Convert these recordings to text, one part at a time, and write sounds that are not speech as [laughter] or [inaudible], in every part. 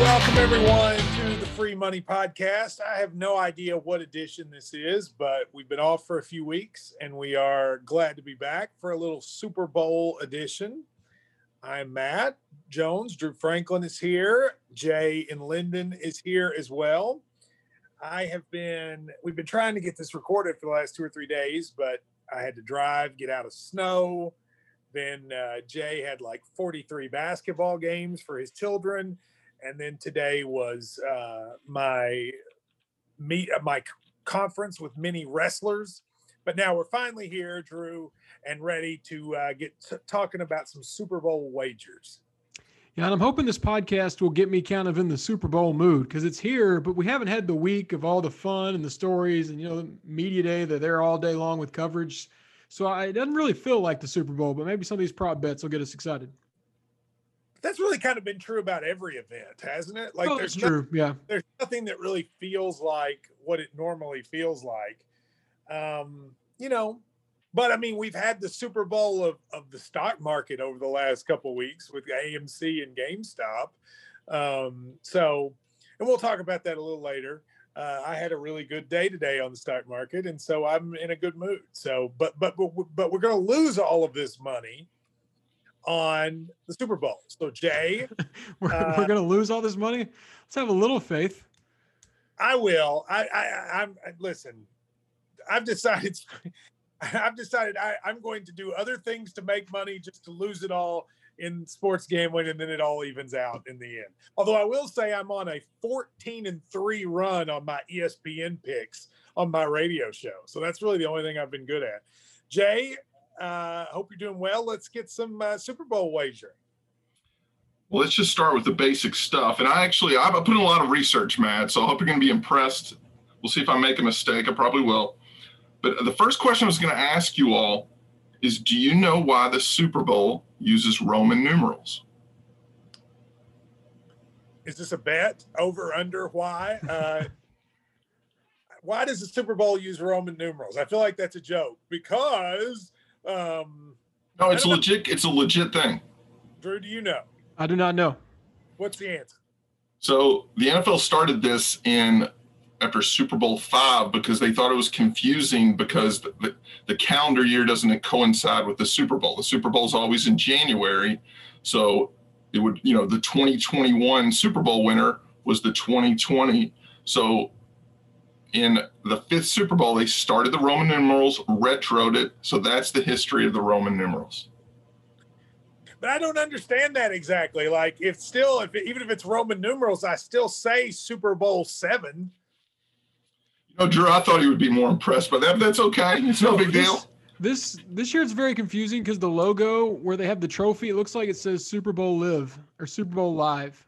Welcome, everyone, to the Free Money Podcast. I have no idea what edition this is, but we've been off for a few weeks and we are glad to be back for a little Super Bowl edition. I'm Matt Jones. Drew Franklin is here. Jay and Lyndon is here as well. I have been, we've been trying to get this recorded for the last two or three days, but I had to drive, get out of snow. Then uh, Jay had like 43 basketball games for his children. And then today was uh, my meet, uh, my conference with many wrestlers. But now we're finally here, Drew, and ready to uh, get t- talking about some Super Bowl wagers. Yeah, and I'm hoping this podcast will get me kind of in the Super Bowl mood because it's here, but we haven't had the week of all the fun and the stories and you know the media day that they're all day long with coverage. So I, it doesn't really feel like the Super Bowl, but maybe some of these prop bets will get us excited. That's really kind of been true about every event, hasn't it? Like, oh, there's true. Yeah, there's nothing that really feels like what it normally feels like. Um, you know, but I mean, we've had the Super Bowl of, of the stock market over the last couple weeks with AMC and GameStop. Um, so, and we'll talk about that a little later. Uh, I had a really good day today on the stock market, and so I'm in a good mood. So, but but but, but we're going to lose all of this money on the Super Bowl. So, Jay, [laughs] we're, Uh, we're going to lose all this money. Let's have a little faith. I will. I, I I'm listen. I've decided. [laughs] I've decided I, I'm going to do other things to make money just to lose it all in sports gambling, and then it all evens out in the end. Although I will say I'm on a 14 and three run on my ESPN picks on my radio show, so that's really the only thing I've been good at. Jay, uh, hope you're doing well. Let's get some uh, Super Bowl wagering. Well, let's just start with the basic stuff. And I actually, I've put in a lot of research, Matt. So I hope you're going to be impressed. We'll see if I make a mistake. I probably will. But the first question I was going to ask you all is Do you know why the Super Bowl uses Roman numerals? Is this a bet? Over under? Why? Uh, [laughs] why does the Super Bowl use Roman numerals? I feel like that's a joke because. Um, No, it's I don't know. legit. It's a legit thing. Drew, do you know? I do not know. What's the answer? So the NFL started this in after Super Bowl five because they thought it was confusing because the, the, the calendar year doesn't coincide with the Super Bowl. The Super Bowl is always in January. So it would, you know, the 2021 Super Bowl winner was the 2020. So in the fifth Super Bowl, they started the Roman numerals, retroed it. So that's the history of the Roman numerals. But I don't understand that exactly. Like, if still, if even if it's Roman numerals, I still say Super Bowl seven. You know, Drew, I thought you would be more impressed by that, but that's okay. It's no big deal. This this year it's very confusing because the logo where they have the trophy, it looks like it says Super Bowl Live or Super Bowl Live.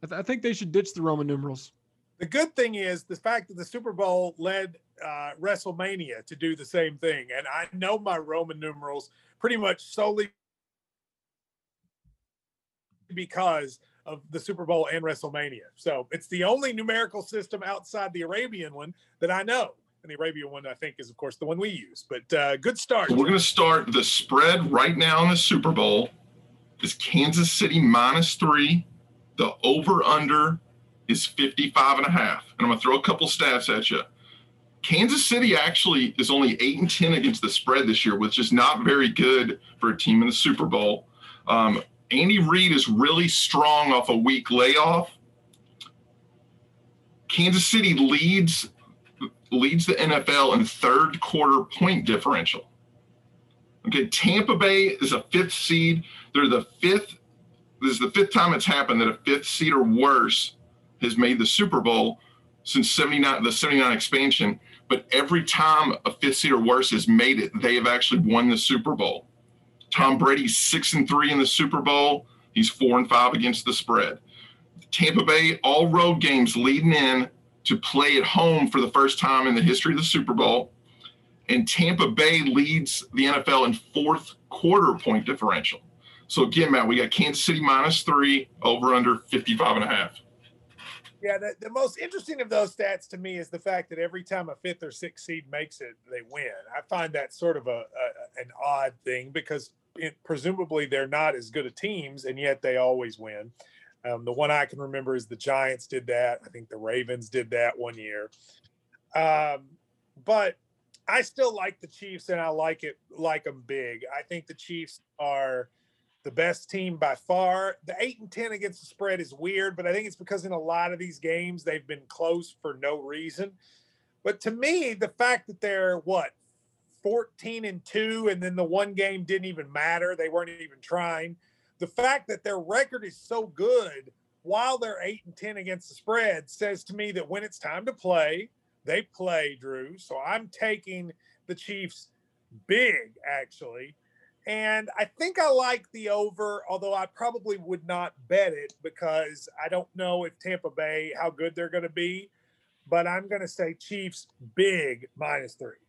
I, th- I think they should ditch the Roman numerals. The good thing is the fact that the Super Bowl led uh, WrestleMania to do the same thing, and I know my Roman numerals pretty much solely because of the Super Bowl and WrestleMania. So it's the only numerical system outside the Arabian one that I know. And the Arabian one, I think, is of course the one we use. But uh, good start. We're going to start the spread right now in the Super Bowl is Kansas City minus three. The over under is 55 and a half. And I'm going to throw a couple stats at you. Kansas City actually is only 8 and 10 against the spread this year, which is not very good for a team in the Super Bowl. Um, Andy Reid is really strong off a week layoff. Kansas City leads leads the NFL in third quarter point differential. Okay, Tampa Bay is a fifth seed. They're the fifth. This is the fifth time it's happened that a fifth seed or worse has made the Super Bowl since 79 the 79 expansion. But every time a fifth seed or worse has made it, they have actually won the Super Bowl. Tom Brady's six and three in the Super Bowl. He's four and five against the spread. Tampa Bay, all road games leading in to play at home for the first time in the history of the Super Bowl. And Tampa Bay leads the NFL in fourth quarter point differential. So again, Matt, we got Kansas City minus three, over under 55 and a half. Yeah, the, the most interesting of those stats to me is the fact that every time a fifth or sixth seed makes it, they win. I find that sort of a, a an odd thing because presumably they're not as good of teams, and yet they always win. Um, the one I can remember is the Giants did that. I think the Ravens did that one year. Um, but I still like the Chiefs, and I like it like them big. I think the Chiefs are the best team by far. The eight and ten against the spread is weird, but I think it's because in a lot of these games they've been close for no reason. But to me, the fact that they're what 14 and 2 and then the one game didn't even matter, they weren't even trying. The fact that their record is so good while they're 8 and 10 against the spread says to me that when it's time to play, they play, Drew. So I'm taking the Chiefs big actually. And I think I like the over, although I probably would not bet it because I don't know if Tampa Bay, how good they're going to be. But I'm going to say Chiefs big minus three.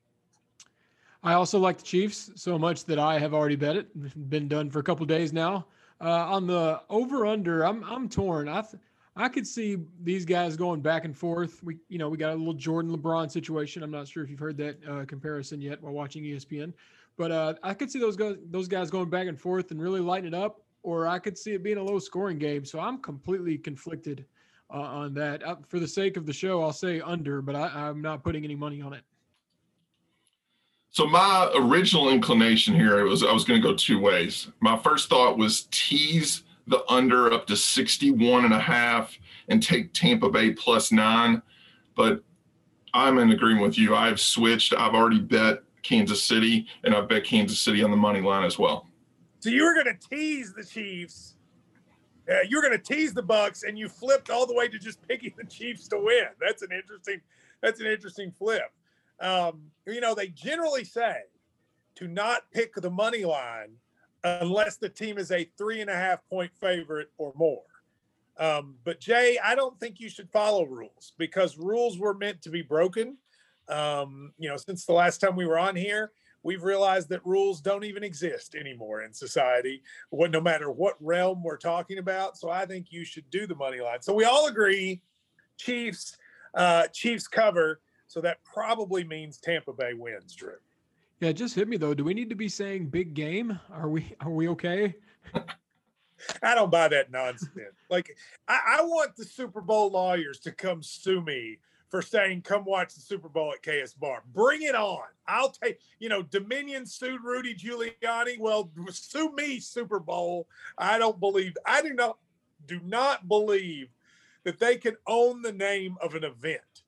I also like the Chiefs so much that I have already bet it. Been done for a couple days now. Uh, on the over under, I'm I'm torn. I th- I could see these guys going back and forth. We you know we got a little Jordan LeBron situation. I'm not sure if you've heard that uh, comparison yet while watching ESPN. But uh, I could see those guys, those guys going back and forth and really lighting it up, or I could see it being a low scoring game. So I'm completely conflicted uh, on that. Uh, for the sake of the show, I'll say under, but I, I'm not putting any money on it. So my original inclination here was I was going to go two ways. My first thought was tease the under up to 61 and a half and take Tampa Bay plus 9, but I'm in agreement with you. I've switched. I've already bet Kansas City, and I've bet Kansas City on the money line as well. So you were going to tease the Chiefs. Uh, you were going to tease the Bucks, and you flipped all the way to just picking the Chiefs to win. That's an interesting. That's an interesting flip. Um, you know, they generally say to not pick the money line unless the team is a three and a half point favorite or more. Um, but Jay, I don't think you should follow rules because rules were meant to be broken. Um, you know, since the last time we were on here, we've realized that rules don't even exist anymore in society, what no matter what realm we're talking about. So I think you should do the money line. So we all agree, Chiefs, uh, Chiefs cover. So that probably means Tampa Bay wins, Drew. Yeah, just hit me though. Do we need to be saying big game? Are we are we okay? [laughs] I don't buy that nonsense. [laughs] like I, I want the Super Bowl lawyers to come sue me for saying, come watch the Super Bowl at KS Bar. Bring it on. I'll take, you know, Dominion sued Rudy Giuliani. Well, sue me, Super Bowl. I don't believe, I do not, do not believe that they can own the name of an event.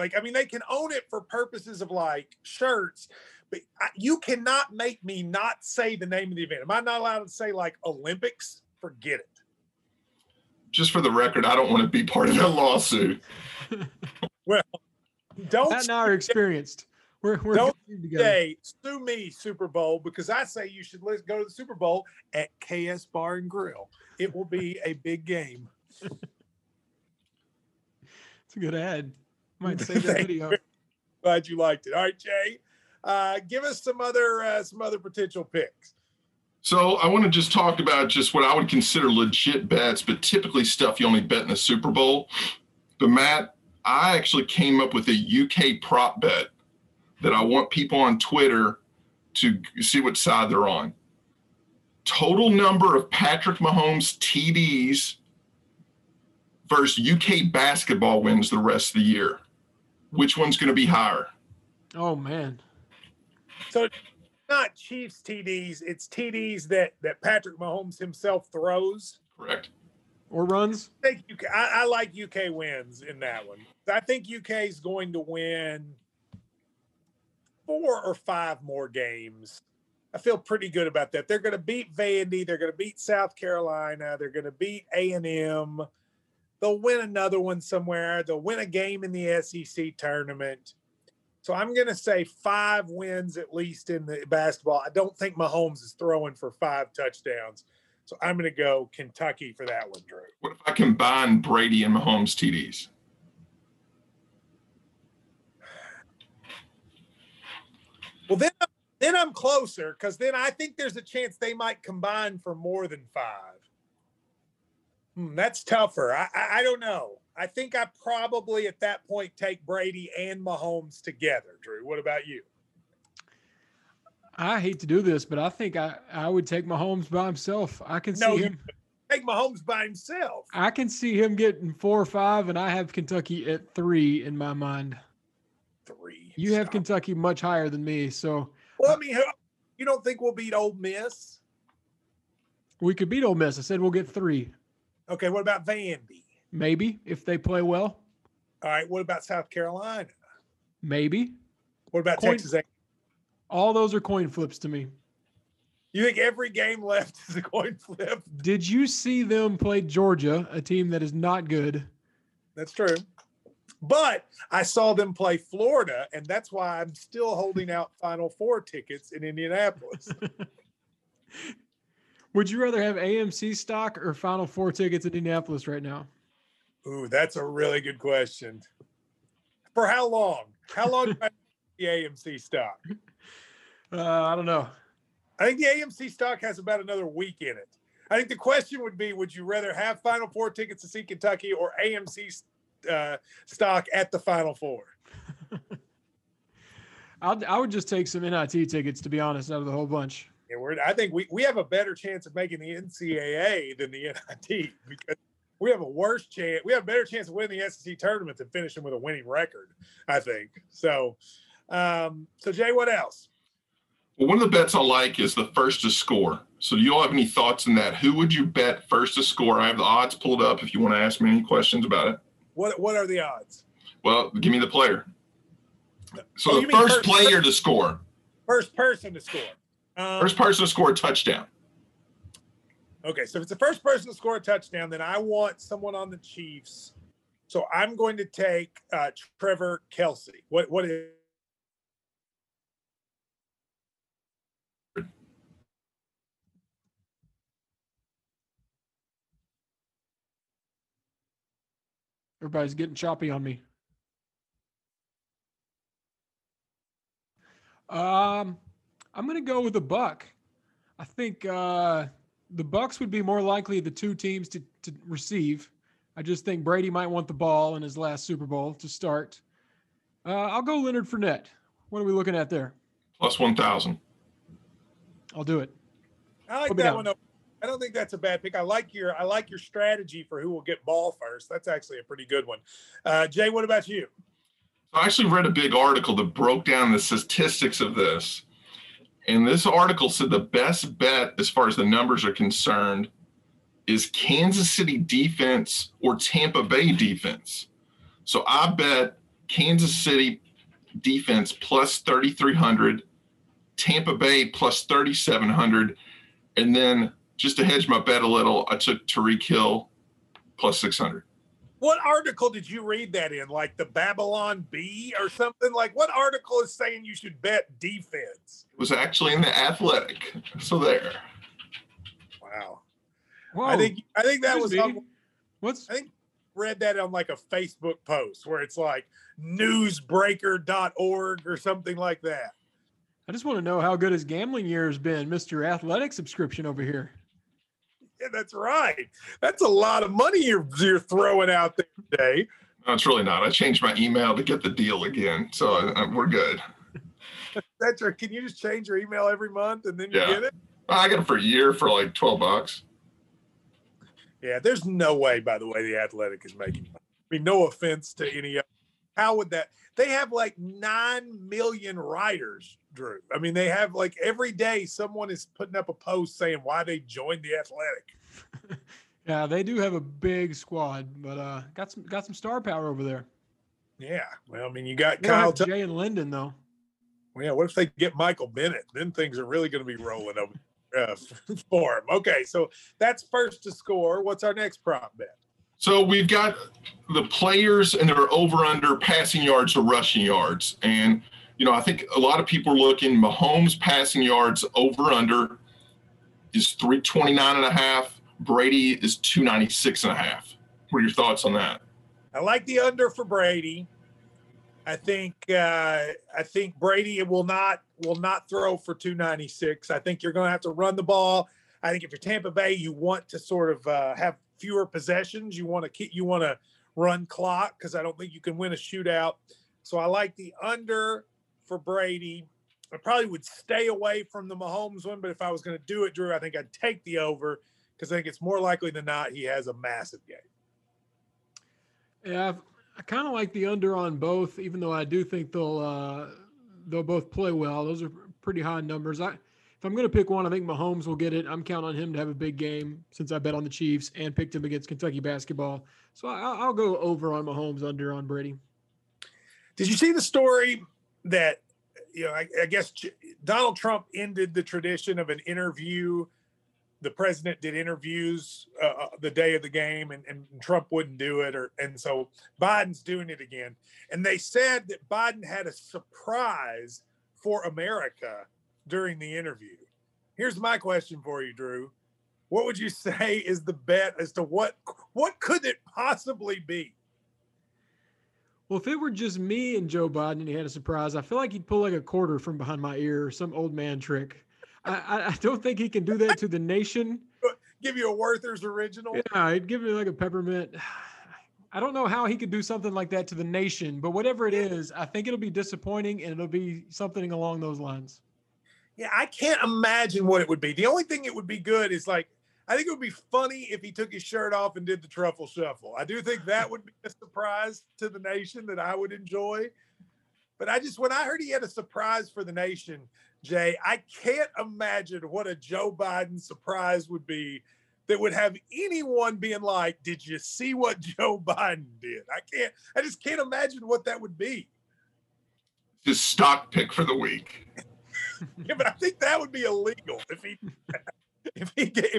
Like, I mean, they can own it for purposes of like shirts, but I, you cannot make me not say the name of the event. Am I not allowed to say like Olympics? Forget it. Just for the record, I don't want to be part of that lawsuit. [laughs] Well, don't Matt and I are experienced. We're, we're don't together. say sue me Super Bowl because I say you should let's go to the Super Bowl at KS Bar and Grill. It will be a big game. [laughs] It's a good ad. Might [laughs] save that video. Glad you liked it. All right, Jay, uh, give us some other uh, some other potential picks. So I want to just talk about just what I would consider legit bets, but typically stuff you only bet in the Super Bowl. But Matt, I actually came up with a UK prop bet that I want people on Twitter to see what side they're on. Total number of Patrick Mahomes TDs versus UK basketball wins the rest of the year. Which one's going to be higher? Oh man. So not Chiefs TDs, it's TDs that that Patrick Mahomes himself throws. Correct. Or runs. I think UK, I, I like UK wins in that one. I think UK is going to win four or five more games. I feel pretty good about that. They're going to beat Vandy. They're going to beat South Carolina. They're going to beat A and M. They'll win another one somewhere. They'll win a game in the SEC tournament. So I'm going to say five wins at least in the basketball. I don't think Mahomes is throwing for five touchdowns. So I'm going to go Kentucky for that one, Drew. What if I combine Brady and Mahomes TDs? Well, then, then I'm closer because then I think there's a chance they might combine for more than five. Hmm, that's tougher. I, I, I don't know. I think I probably at that point take Brady and Mahomes together. Drew, what about you? I hate to do this, but I think I, I would take Mahomes by himself. I can No, see him. Take Mahomes by himself. I can see him getting four or five, and I have Kentucky at three in my mind. Three. You have Kentucky much higher than me, so Well, I mean, you don't think we'll beat Ole Miss? we could beat Ole Miss. I said we'll get three, Okay, what about Vandy? maybe if they play well. All right, what about South Carolina? Maybe What about Coin- Texas? A- all those are coin flips to me. You think every game left is a coin flip? Did you see them play Georgia, a team that is not good? That's true. But I saw them play Florida, and that's why I'm still holding out Final Four tickets in Indianapolis. [laughs] Would you rather have AMC stock or Final Four tickets in Indianapolis right now? Ooh, that's a really good question. For how long? How long do I [laughs] have the AMC stock? Uh, I don't know. I think the AMC stock has about another week in it. I think the question would be: Would you rather have Final Four tickets to see Kentucky or AMC uh, stock at the Final Four? [laughs] I'd, I would just take some NIT tickets, to be honest, out of the whole bunch. Yeah, we're, I think we, we have a better chance of making the NCAA than the NIT because we have a worse chance. We have a better chance of winning the SEC tournament than finishing with a winning record. I think so. Um, so Jay, what else? Well, one of the bets I like is the first to score. So, do you all have any thoughts on that? Who would you bet first to score? I have the odds pulled up if you want to ask me any questions about it. What what are the odds? Well, give me the player. So, Oh, the first first- player to score, First person to score. Um, first person to score a touchdown. Okay, so if it's the first person to score a touchdown, then I want someone on the Chiefs. So I'm going to take uh, Trevor Kelce. What what is Everybody's getting choppy on me. Um, I'm gonna go with the Buck. I think uh, the Bucks would be more likely the two teams to, to receive. I just think Brady might want the ball in his last Super Bowl to start. Uh, I'll go Leonard Fournette. What are we looking at there? Plus 1,000. I'll do it. I like Put that down. one. though. I don't think that's a bad pick. I like your I like your strategy for who will get ball first. That's actually a pretty good one. Uh, Jay, what about you? I actually read a big article that broke down the statistics of this. And this article said the best bet, as far as the numbers are concerned, is Kansas City defense or Tampa Bay defense. So I bet Kansas City defense plus 3,300, Tampa Bay plus 3,700. And then just to hedge my bet a little, I took Tyreek Hill plus 600. What article did you read that in? Like the Babylon Bee or something? Like what article is saying you should bet defense? It was actually in the athletic. So there. Wow. Whoa, I think I think that was excuse me. on, what's I think read that on like a Facebook post where it's like newsbreaker.org or something like that. I just want to know how good his gambling year has been, Mr. Athletic subscription over here. Yeah, that's right. That's a lot of money you're you're throwing out there today. No, it's really not. I changed my email to get the deal again. So I, I, we're good. [laughs] That's right. Can you just change your email every month and then you Yeah. get it? I got it for a year for like 12 bucks. Yeah, there's no way, by the way, the athletic is making money. I mean, no offense to any of how would that they have like nine million writers, Drew. I mean, they have like every day someone is putting up a post saying why they joined the athletic. [laughs] Yeah, they do have a big squad, but uh, got some got some star power over there. Yeah. Well, I mean, you got They Kyle. have Tuck- Jay and Linden though. Well, yeah. What if they get Michael Bennett? Then things are really going to be rolling over [laughs] uh, [laughs] for him. Okay, so that's first to score. What's our next prop bet? So we've got the players and their over under passing yards or rushing yards. And, you know, I think a lot of people are looking Mahomes passing yards over under is 329 and a half. Brady is 296 and a half. What are your thoughts on that? I like the under for Brady. I think uh, I think Brady will not will not throw for 296. I think you're going to have to run the ball. I think if you're Tampa Bay, you want to sort of uh, have fewer possessions. You want to keep you want to run clock because I don't think you can win a shootout. So I like the under for Brady. I probably would stay away from the Mahomes one, but if I was going to do it, Drew, I think I'd take the over because I think it's more likely than not he has a massive game. Yeah, I've, i kind of like the under on both, even though I do think they'll uh, they'll both play well. Those are pretty high numbers. I if I'm going to pick one, I think Mahomes will get it. I'm counting on him to have a big game since I bet on the Chiefs and picked him against Kentucky basketball. So I, will go over on Mahomes, under on Brady. Did you see the story that you know? I, I guess Donald Trump ended the tradition of an interview the president did interviews uh, uh, the day of the game and, and Trump wouldn't do it or and so Biden's doing it again and they said that Biden had a surprise for America during the interview. Here's my question for you Drew. What would you [laughs] say is the bet as to what what could it possibly be? Well, if it were just me and Joe Biden and he had a surprise, I feel like he'd pull like a quarter from behind my ear or some old man trick. I, I don't think he can do that to the nation. [laughs] Give you a Werther's original. Yeah, he'd give me like a peppermint. [sighs] I don't know how he could do something like that to the nation, but whatever it is, I think it'll be disappointing and it'll be something along those lines. Yeah, I can't imagine what it would be. The only thing it would be good is like I think it would be funny if he took his shirt off and did the truffle shuffle. I do think that would be a surprise to the nation that I would enjoy. But I just when I heard he had a surprise for the nation, Jay, I can't imagine what a Joe Biden surprise would be that would have anyone being like, Did you see what [laughs] Joe Biden did? I can't, I just can't imagine what that would be. His stock pick for the week. [laughs] yeah, but I think that would be illegal if he [laughs] if he gave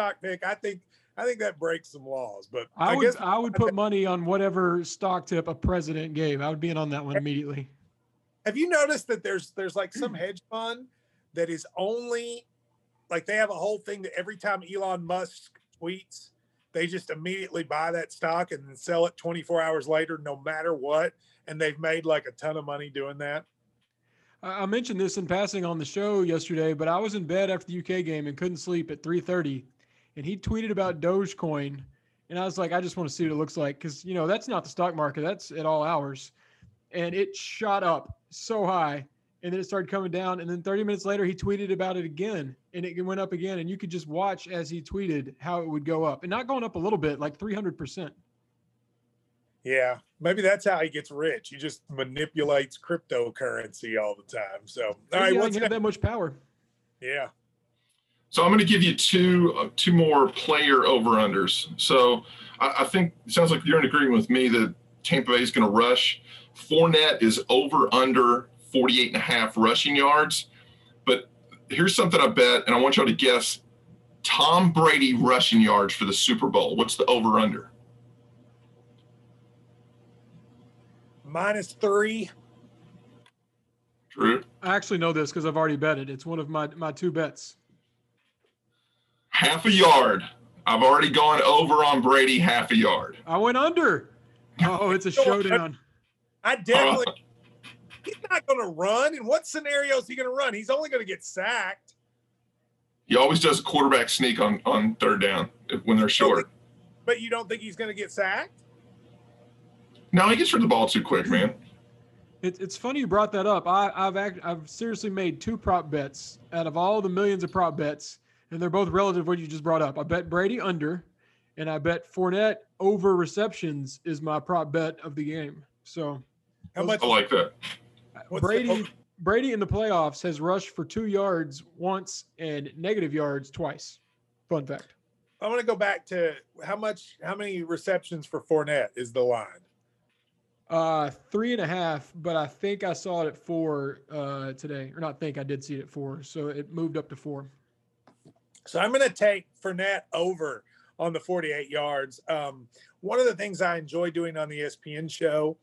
stock pick. I think I think that breaks some laws. But I, I would I would put money on whatever stock tip a president gave. I would be in on that one immediately. Have you noticed that there's there's like some hmm. hedge fund that is only like they have a whole thing that every time Elon Musk tweets, they just immediately buy that stock and then sell it 24 hours later, no matter what. And they've made like a ton of money doing that. I mentioned this in passing on the show yesterday, but I was in bed after the UK game and couldn't sleep at 3:30, and he tweeted about Dogecoin, and I was like, I just want to see what it looks like because you know that's not the stock market, that's at all hours, and it shot up so high and then it started coming down and then 30 minutes later he tweeted about it again and it went up again and you could just watch as he tweeted how it would go up and not going up a little bit like 300% yeah maybe that's how he gets rich. He just manipulates cryptocurrency all the time so. All right what's have that much power. Yeah so i'm going to give you two uh, two more player over unders so I, I think it sounds like you're in agreement with me that tampa bay is going to rush Fournette is over under 48 and a half rushing yards. But here's something I bet, and I want y'all to guess Tom Brady rushing yards for the Super Bowl. What's the over under? Minus three. Drew? I actually know this because I've already bet it. It's one of my, my two bets. Half a yard. I've already gone over on Brady half a yard. I went under. Oh, it's a showdown. I definitely. Uh, he's not going to run. In what scenario is he going to run? He's only going to get sacked. He always does a quarterback sneak on on third down when they're short. But you don't think he's going to get sacked? No, he gets rid of the ball too quick, man. It's it's funny you brought that up. I, I've act, I've seriously made two prop bets out of all the millions of prop bets, and they're both relative to what you just brought up. I bet Brady under, and I bet Fournette over receptions is my prop bet of the game. So how much? I like that. Brady Brady in the playoffs has rushed for two yards once and negative yards twice. Fun fact. I want to go back to how much, how many receptions for Fournette is the line? Uh, three and a half, but I think I saw it at four uh, today, or not think I did see it at four, so it moved up to four. So I'm going to take Fournette over on the 48 yards. Um, one of the things I enjoy doing on the ESPN show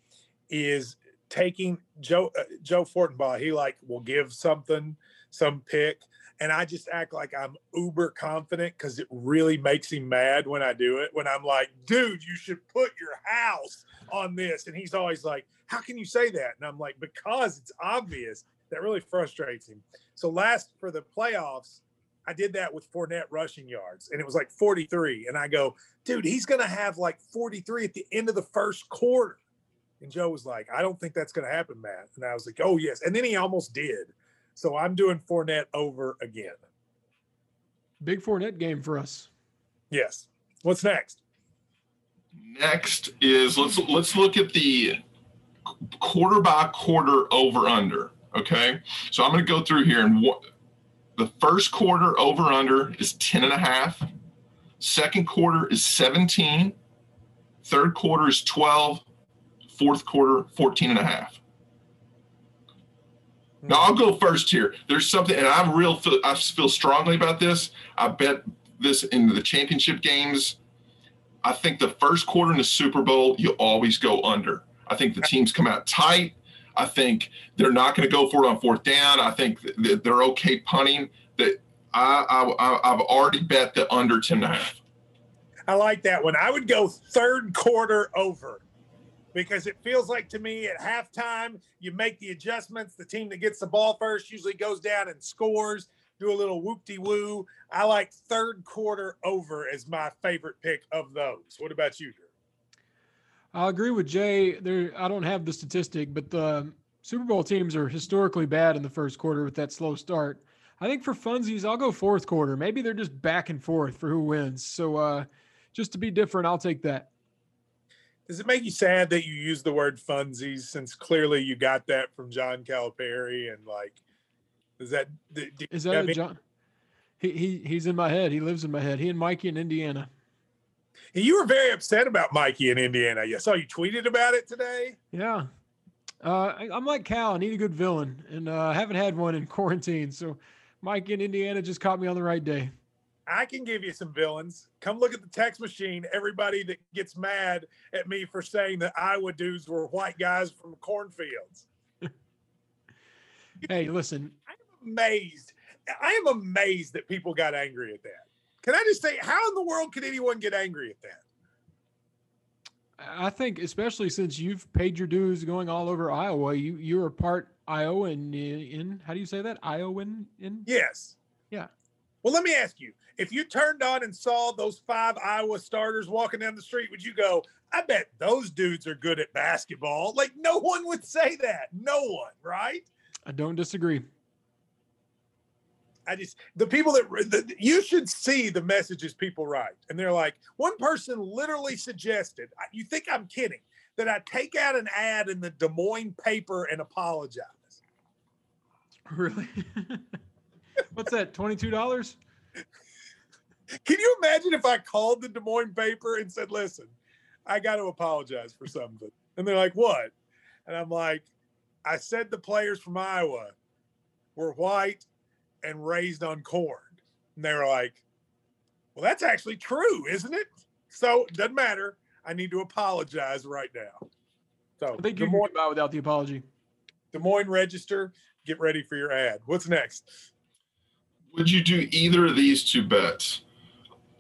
is taking Joe uh, Joe Fortenbaugh. He like will give something, some pick, and I just act like I'm uber confident because it really makes him mad when I do it. When I'm like, dude, you should put your house on this, and he's always like, how can you say that? And I'm like, because it's obvious. That really frustrates him. So last for the playoffs, I did that with Fournette rushing yards, and it was like 43. And I go, dude, he's going to have like 43 at the end of the first quarter. And Joe was like, I don't think that's going to happen, Matt. And I was like, oh, yes. And then he almost did. So I'm doing Fournette over again. Big Fournette game for us. Yes. What's next? Next is let's let's look at the quarter by quarter over under. Okay, so I'm going to go through here and what the first quarter over under is 10 and a half. Second quarter is 17. Third quarter is 12. Fourth quarter, 14 and a half. Now I'll go first here. There's something, and I'm real I feel strongly about this. I bet this in the championship games. I think the first quarter in the Super Bowl, you always go under. I think the teams come out tight. I think they're not going to go for it on fourth down. I think that they're okay punting. That I, I I've already bet the under 10 and a half. I like that one. I would go third quarter over because it feels like to me at halftime, you make the adjustments. The team that gets the ball first usually goes down and scores, do a little whoop de woo. I like third quarter over as my favorite pick of those. What about you? I agree with Jay. There, I don't have the statistic, but the Super Bowl teams are historically bad in the first quarter with that slow start. I think for funsies, I'll go fourth quarter. Maybe they're just back and forth for who wins. So uh, just to be different, I'll take that. Does it make you sad that you use the word funsies since clearly you got that from John Calipari and like, is that is that a John? He, he he's in my head. He lives in my head. He and Mikey in Indiana. You were very upset about Mikey in Indiana. I saw you tweeted about it today. Yeah. Uh, I, am like Cal. I need a good villain, and uh, I haven't had one in [laughs] quarantine. So, Mikey in Indiana just caught me on the right day. I can give you some villains. Come look at the text machine. Everybody that gets mad at me for saying that Iowa dudes were white guys from cornfields. [laughs] hey, listen. I'm amazed. I am amazed that people got angry at that. Can I just say, how in the world could anyone get angry at that? I think, especially since you've paid your dues going all over Iowa, you you're a part Iowan in. How do you say that? Iowan in? Yes. Yeah. Well, let me ask you: if you turned on and saw those five Iowa starters walking down the street, would you go, I bet those dudes are good at basketball? Like, no one would say that. No one, right? I don't disagree. I just, the people that, the, you should see the messages people write. And they're like, one person literally suggested, you think I'm kidding, that I take out an ad in the Des Moines paper and apologize. Really? [laughs] What's that? $22? Can you imagine if I called the Des Moines paper and said, listen, I got to apologize for something? And they're like, what? And I'm like, I said the players from Iowa were white and raised on corn. And they were like, well, that's actually true, isn't it? So it doesn't matter. I need to apologize right now. So I think you Des Moines, can get by without the apology. Des Moines Register, get ready for your ad. What's next? Would you do either of these two bets?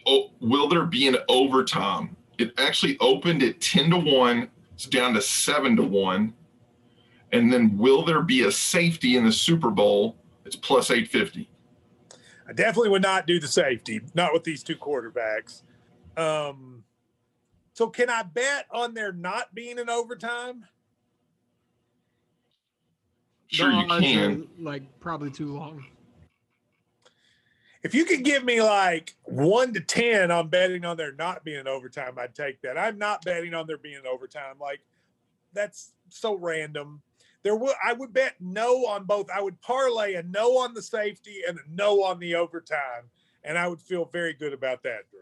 oh, will there be an overtime? It actually opened at 10 to 1, it's down to 7 to 1. And then will there be a safety in the Super Bowl? It's plus 850. I definitely would not do the safety, not with these two quarterbacks. Um, so can I bet on there not being an overtime? Sure, you can. Like probably too long if you could give me like one to ten on betting on there not being overtime, I'd take that. I'm not betting on there being overtime. Like that's so random. There would I would bet no on both. I would parlay a no on the safety and a no on the overtime, and I would feel very good about that, Drew.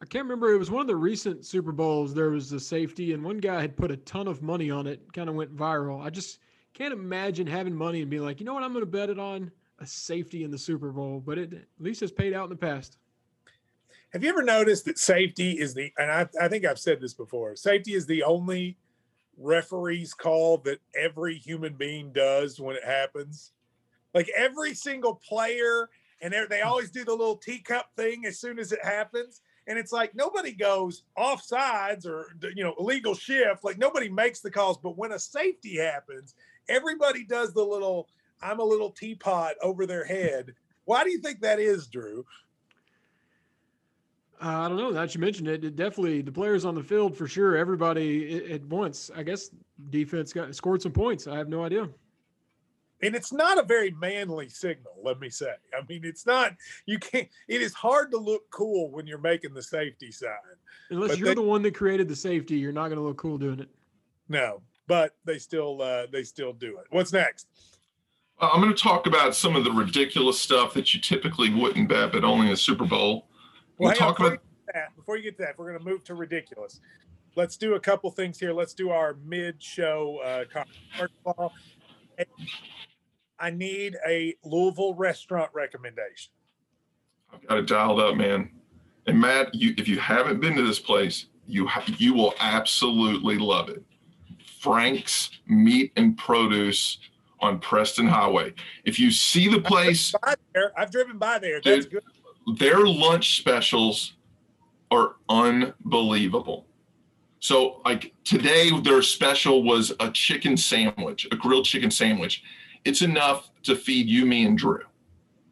I can't remember. It was one of the recent Super Bowls. There was a safety, and one guy had put a ton of money on it. Kind of went viral. I just can't imagine having money and being like, you know what, I'm going to bet it on a safety in the Super Bowl, but it at least has paid out in the past. Have you ever noticed that safety is the, and I, I think I've said this before, safety is the only referee's call that every human being does when it happens? Like every single player, and they always do the little teacup thing as soon as it happens. And it's like nobody goes offsides or you know illegal shift. Like nobody makes the calls, but when a safety happens, everybody does the little I'm a little teapot over their head. Why do you think that is, Drew? Uh, I don't know. Now that you mentioned it, it definitely the players on the field for sure. Everybody at once. I guess defense got scored some points. I have no idea. and it's not a very manly signal let me say i mean it's not you can't it is hard to look cool when you're making the safety sign unless but you're they, the one that created the safety you're not going to look cool doing it no but they still uh they still do it what's next uh, i'm going to talk about some of the ridiculous stuff that you typically wouldn't bet but only in the super bowl we'll, talk about that before you get to that we're going to move to ridiculous let's do a couple things here let's do our mid-show uh first of all I need a Louisville restaurant recommendation. I've got it dialed up, man. And Matt, you if you haven't been to this place, you ha- you will absolutely love it. Frank's Meat and Produce on Preston Highway. If you see the place, I've driven by there. I've driven by there. That's good. Their lunch specials are unbelievable. So, like today, their special was a chicken sandwich, a grilled chicken sandwich it's enough to feed you, me, and Drew.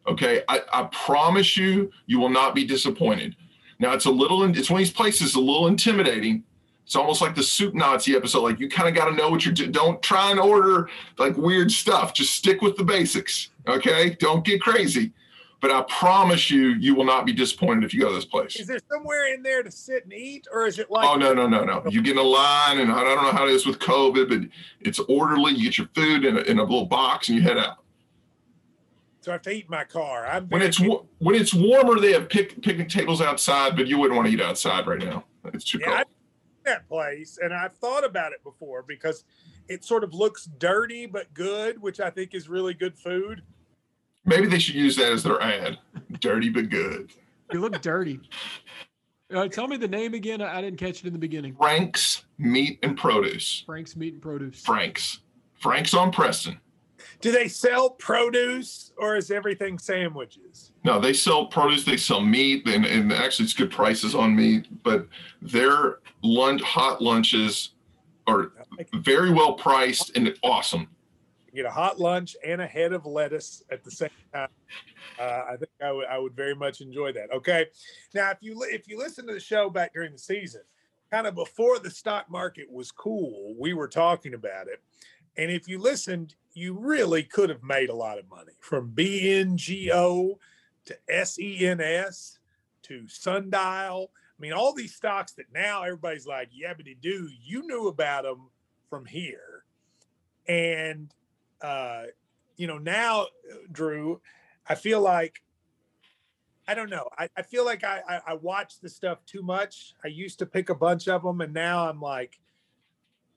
Okay. I, I promise you, you will not be disappointed. Now, it's a little, it's one of these places a little intimidating. It's almost like the soup Nazi episode. Like you kind of got to know what you're doing. Don't try and order like weird stuff. Just stick with the basics. Okay. Don't get crazy. But I promise you, you will not be disappointed if you go to this place. Is there somewhere in there to sit and eat, or is it like? Oh no, no, no, no! You get in a line, and I don't know how it is with COVID, but it's orderly. You get your food in a, in a little box, and you head out. So I have to eat in my car. I'm when it's when it's warmer, they have pic, picnic tables outside, but you wouldn't want to eat outside right now. It's too yeah, cold. I've that place, and I've thought about it before because it sort of looks dirty but good, which I think is really good food. Maybe they should use that as their ad. Dirty but good. You look dirty. Uh, tell me the name again. I didn't catch it in the beginning. Frank's Meat and Produce. Frank's Meat and Produce. Frank's. Frank's on Preston. Do they sell produce or is everything sandwiches? No, they sell produce. They sell meat, and, and actually, it's good prices on meat. But their lunch, hot lunches are very well priced and awesome get a hot lunch and a head of lettuce at the same time. Uh, I think I would I would very much enjoy that. Okay, now if you if you listen to the show back during the season, kind of before the stock market was cool, we were talking about it, and if you listened, you really could have made a lot of money from BNGO to SENS to Sundial. I mean, all these stocks that now everybody's like, yabbity do, you knew about them from here. And uh, you know, now, Drew, I feel like I don't know. I, I feel like I, I, I watch the stuff too much. I used to pick a bunch of them, and now I'm like,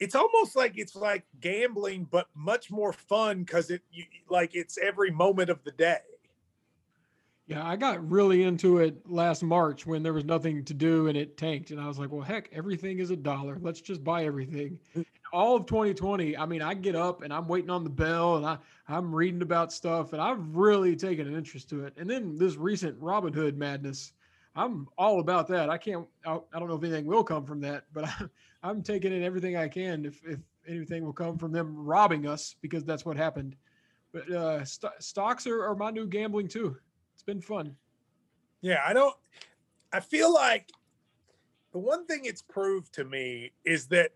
it's almost like it's like gambling, but much more fun because it you, like it's every moment of the day. Yeah, I got really into it last March when there was nothing to do and it tanked. And I was like, well, heck, everything is a dollar. Let's just buy everything. All of 2020, I mean, I get up and I'm waiting on the bell and I, I'm reading about stuff and I've really taken an interest to it. And then this recent Robinhood madness, I'm all about that. I can't, I, I don't know if anything will come from that, but I, [laughs] I'm taking in everything I can if, if anything will come from them robbing us because that's what happened. But uh, st- stocks are, are my new gambling too it's been fun. Yeah, I don't. I feel like the one thing it's proved to me is that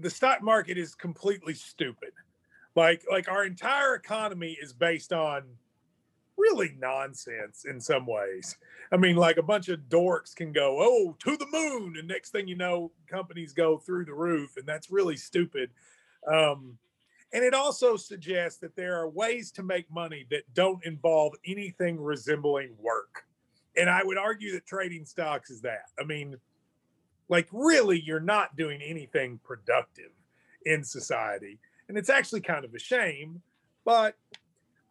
the stock market is completely stupid. Like, like our entire economy is based on really nonsense in some ways. I mean, like a bunch of dorks can go, oh, to the moon, and next thing you know, companies go through the roof, and that's really stupid. Um, and it also suggests that there are ways to make money that don't involve anything resembling work. And I would argue that trading stocks is that. I mean, like, really, you're not doing anything productive in society. And it's actually kind of a shame. But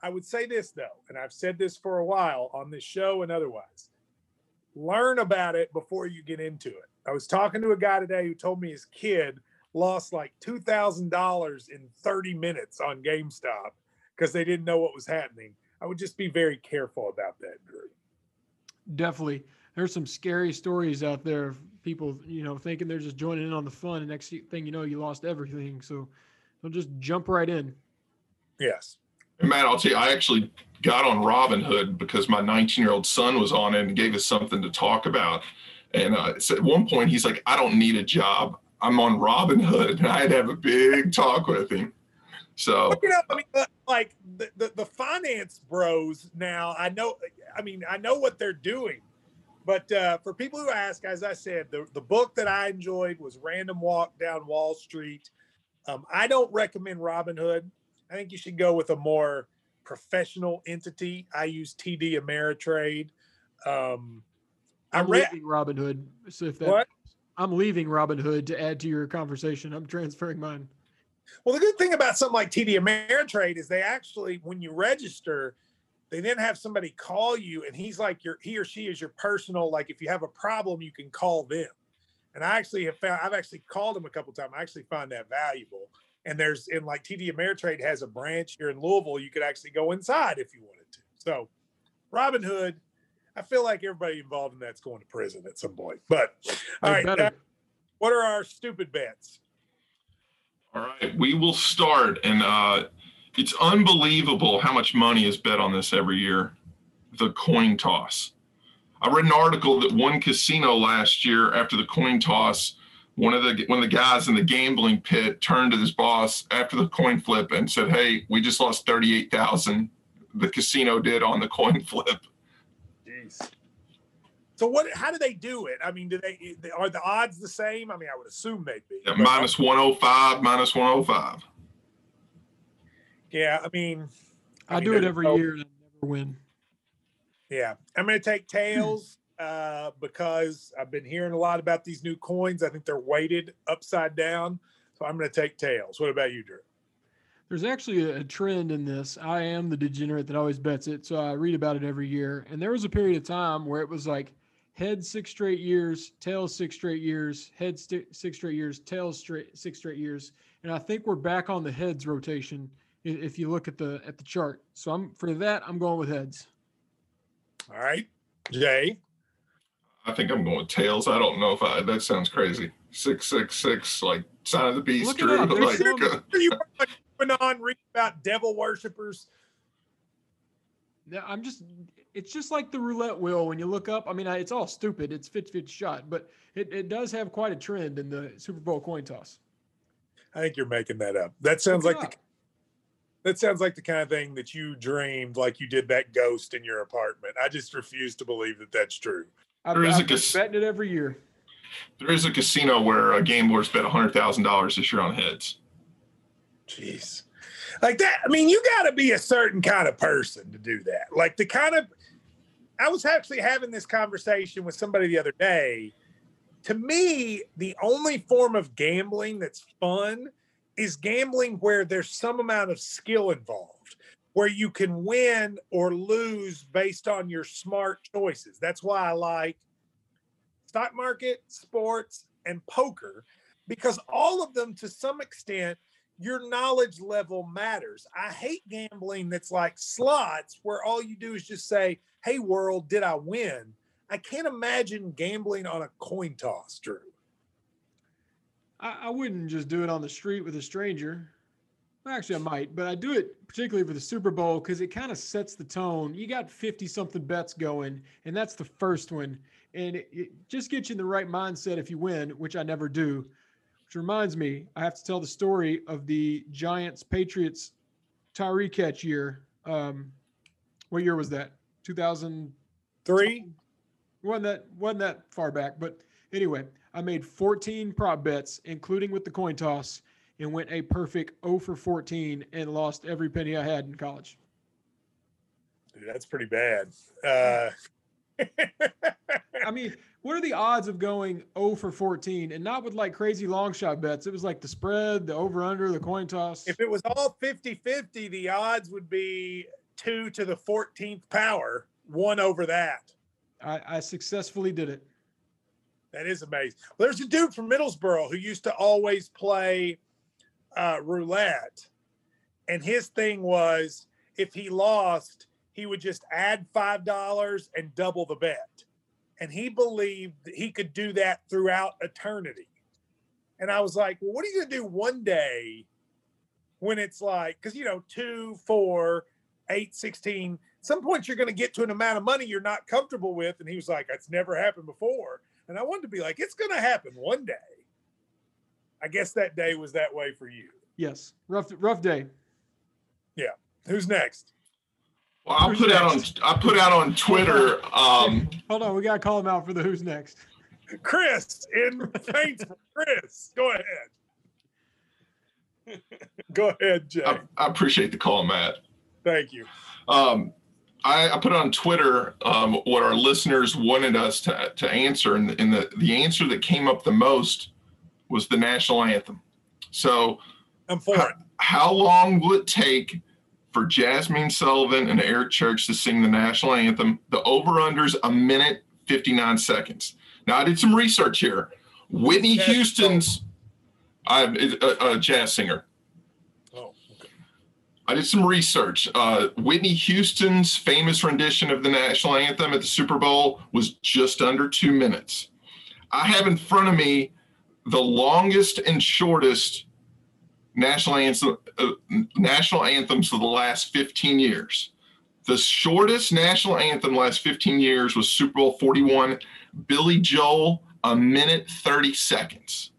I would say this, though, and I've said this for a while on this show and otherwise learn about it before you get into it. I was talking to a guy today who told me his kid lost like $2,000 in 30 minutes on GameStop because they didn't know what was happening. I would just be very careful about that, Drew. Definitely. There's some scary stories out there people, you know, thinking they're just joining in on the fun. And next thing you know, you lost everything. So they'll just jump right in. Yes. And Matt, I'll tell you, I actually got on Robinhood because my 19 year old son was on it and gave us something to talk about. And uh, at one point, he's like, I don't need a job. I'm on Robinhood. And I'd have a big talk with him. So you know, I mean, like the, the, the finance bros now. I know. I mean, I know what they're doing, but uh, for people who ask, as I said, the the book that I enjoyed was Random Walk Down Wall Street. Um, I don't recommend Robinhood. I think you should go with a more professional entity. I use TD Ameritrade. Um, I'm read leaving Robinhood. So if that, what? I'm leaving Robinhood to add to your conversation. I'm transferring mine. Well, the good thing about something like TD Ameritrade is they actually, when you register, they then have somebody call you, and he's like your he or she is your personal. Like if you have a problem, you can call them. And I actually have found I've actually called them a couple times. I actually find that valuable. And there's in like TD Ameritrade has a branch here in Louisville. You could actually go inside if you wanted to. So robin hood I feel like everybody involved in that's going to prison at some point. But all right They right, better. uh, what are our stupid bets? All right, we will start, and uh, it's unbelievable how much money is bet on this every year. The coin toss. I read an article that one casino last year after the coin toss, one of the one of the guys in the gambling pit turned to his boss after the coin flip and said, "Hey, we just lost thirty-eight thousand. The casino did on the coin [laughs] flip." Jeez. So what? How do they do it? I mean, do they are the odds the same? I mean, I would assume they'd be. Yeah, minus one hundred five, minus one hundred five. Yeah, I mean, I, mean, do it every no- year and I never win. Yeah, I'm going to take tails uh, because I've been hearing a lot about these new coins. I think they're weighted upside down, so I'm going to take tails. What about you, Drew? There's actually a, trend in this. I am the degenerate that always bets it, so I read about it every year. And there was a period of time where it was like head six straight years, tails six straight years, head sti- six straight years, tails straight six straight years. And I think we're back on the heads rotation i- if you look at the at the chart. So I'm for that I'm going with heads. All right, Jay. I think I'm going with tails. I don't know if I. That sounds crazy. Six six six, like sign of the beast. Look it Drew. up. Like, some- uh, [laughs] Are you going on reading about devil worshippers? Yeah, I'm just it's just like the roulette wheel when you look up. I mean, I, it's all stupid. It's 50 shot, but it, it does have quite a trend in the Super Bowl coin toss. I think you're making that up. That sounds Look it like the up. That sounds like the kind of thing that you dreamed, like you did that ghost in your apartment. I just refuse to believe that that's true. I've, There is a I've been cas- betting it every year. there is a casino where uh, gamblers bet hundred thousand dollars this year on heads. Jeez. Like that. I mean, you got to be a certain kind of person to do that. Like the kind of, I was actually having this conversation with somebody the other day. To me, the only form of gambling that's fun is gambling where there's some amount of skill involved, where you can win or lose based on your smart choices. That's why I like stock market, sports, and poker, because all of them, to some extent, your knowledge level matters. I hate gambling that's like slots where all you do is just say, Hey, world, did I win? I can't imagine gambling on a coin toss, Drew. I, I wouldn't just do it on the street with a stranger. Actually, I might, but I do it particularly for the Super Bowl because it kind of sets the tone. You got 50 something bets going, and that's the first one. And it, it just gets you in the right mindset if you win, which I never do. Which reminds me, I have to tell the story of the Giants Patriots Tyree catch year. Um, what year was that? 2000. Three. wasn't that wasn't that far back, but anyway, I made 14 prop bets, including with the coin toss, and went a perfect 0 for 14 and lost every penny I had in college. Dude, that's pretty bad. Uh, [laughs] I mean, what are the odds of going 0 for 14 and not with like crazy long shot bets? It was like the spread, the over under, the coin toss. if it was all 50 50, the odds would be two to the 14th power, one over that. I, I successfully did it. That is amazing. Well, there's a dude from Middlesboro who used to always play uh, roulette, and his thing was if he lost, he would just add five dollars and double the bet, and he believed he could do that throughout eternity. And I was like, well, what are you gonna do one day when it's like, because you know, two, four, eight, 16, some point you're going to get to an amount of money you're not comfortable with. And he was like, that's never happened before. And I wanted to be like, it's going to happen one day. I guess that day was that way for you. Yes, rough rough day. Yeah. Who's next? Well, I'll Who's put out on? I put out on Twitter. Um, Hold on, we gotta call him out for the who's next. Chris in Paintsville. Chris, go ahead. [laughs] go ahead, Jay. I, I appreciate the call, Matt. Thank you. Um, I, I put on Twitter um, what our listeners wanted us to, to answer, and, the, and the, the answer that came up the most was the national anthem. So, I'm for it. how long will it take for Jazmine Sullivan and Eric Church to sing the national anthem? The over/unders a minute 59 seconds. Now, I did some research here. Whitney Houston's a jazz singer. I did some research. Uh, Whitney Houston's famous rendition of the national anthem at the Super Bowl was just under two minutes. I have in front of me the longest and shortest national anthem, uh, national anthems for the last 15 years. The shortest national anthem last 15 years was Super Bowl 41, Billy Joel, a minute 30 seconds.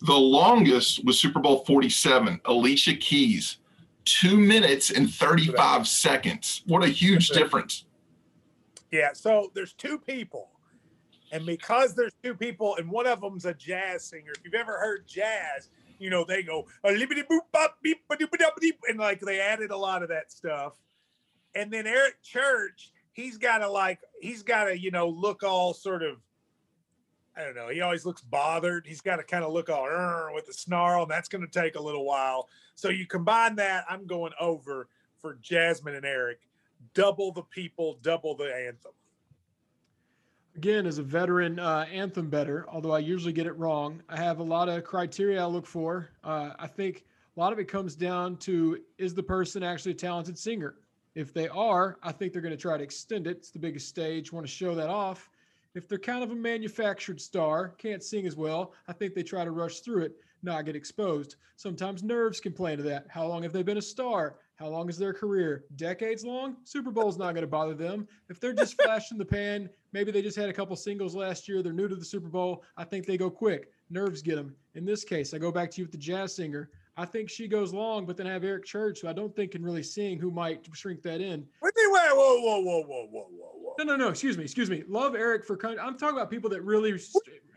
The longest was Super Bowl 47, Alicia Keys, two minutes and 35 seconds. What a huge difference. Yeah, so there's two people. And because there's two people, and one of them's a jazz singer, if you've ever heard jazz, you know, they go, "A libbity boop bop beep ba doop ba dop deep," and like they added a lot of that stuff. And then Eric Church, he's got to like, he's got to, you know, look all sort of, I don't know, he always looks bothered. He's got to kind of look all with a snarl, and that's going to take a little while. So you combine that, I'm going over for Jazmine and Eric. Double the people, double the anthem. Again, as a veteran uh, anthem better, although I usually get it wrong, I have a lot of criteria I look for. Uh, I think a lot of it comes down to is the person actually a talented singer? If they are, I think they're going to try to extend it. It's the biggest stage, want to show that off. If they're kind of a manufactured star, can't sing as well, I think they try to rush through it, not get exposed. Sometimes nerves can play into that. How long have they been a star? How long is their career? Decades long? Super Bowl's not going to bother them. If they're just [laughs] flash in the pan, maybe they just had a couple singles last year. They're new to the Super Bowl. I think they go quick. Nerves get them. In this case, I go back to you with the jazz singer. I think she goes long, but then I have Eric Church, who I don't think can really sing, who might shrink that in. Wait, wait, whoa, whoa, whoa, whoa, whoa, whoa. No, no, no. Excuse me. Excuse me. Love Eric for. Con- I'm talking about people that really.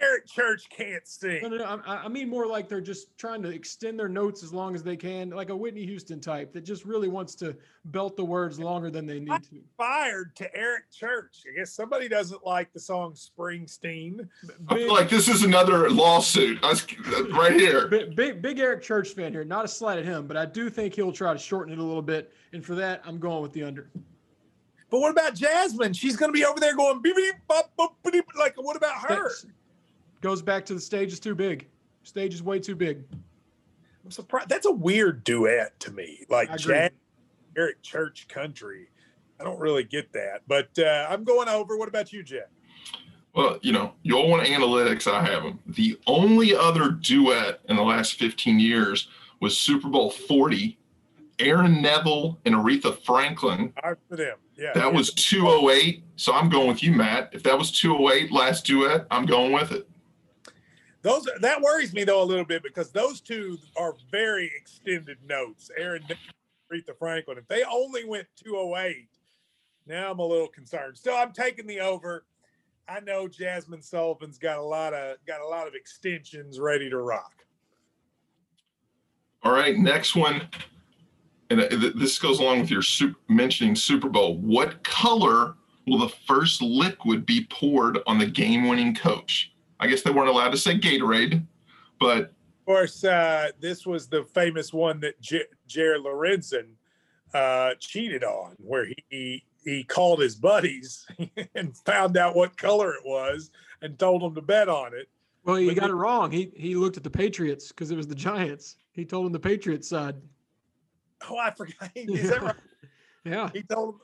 Eric Church can't sing. No, no, no. I, I mean more like they're just trying to extend their notes as long as they can, like a Whitney Houston type that just really wants to belt the words longer than they need to. Fired to Eric Church. I guess somebody doesn't like the song Springsteen. I Big, feel like this is another lawsuit I was- right here. big, big, big Eric Church fan here. Not a slight at him, but I do think he'll try to shorten it a little bit. And for that, I'm going with the under. But what about Jazmine? She's going to be over there going beep beep bop bop beep. Like, what about her? Goes back to the stage is too big. Stage is way too big. I'm surprised. That's a weird duet to me. Like I agree. Jazz, Eric Church country. I don't really get that. But uh, I'm going over. What about you, Jeff? Well, you know, you all want analytics. I have them. The only other duet in the last 15 years was Super Bowl 40. Aaron Neville and Aretha Franklin. Right for them. Yeah. That was 208. So I'm going with you, Matt. If that was 208 last duet, I'm going with it. Those that worries me though a little bit because those two are very extended notes. Aaron Neville, Aretha Franklin. If they only went 208, now I'm a little concerned. Still, I'm taking the over. I know Jazmine Sullivan's got a lot of got a lot of extensions ready to rock. All right, next one. And this goes along with your sup- mentioning Super Bowl. What color will the first liquid be poured on the game winning coach? I guess they weren't allowed to say Gatorade, but Of course, uh, this was the famous one that J- Jared Lorenzen uh, cheated on, where he he called his buddies [laughs] and found out what color it was and told them to bet on it. Well, he But got the- it wrong. He he looked at the Patriots because it was the Giants. He told him the Patriots side. [laughs] Oh, I forgot. Is that right? [laughs] Yeah. He told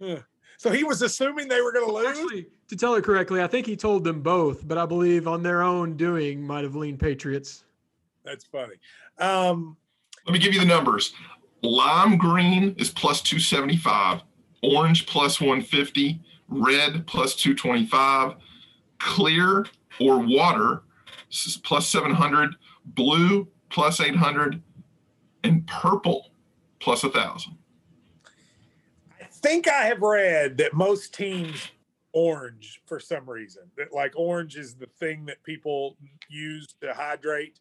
them. Huh. So he was assuming they were going to lose. Actually, to tell it correctly, I think he told them both, but I believe on their own doing might have leaned Patriots. That's funny. Um, let me give you the numbers. Lime green is plus 275, orange plus 150, red plus 225, clear or water s- plus 700, blue plus 800, and purple plus a thousand. I think I have read that most teams orange for some reason. That like orange is the thing that people use to hydrate.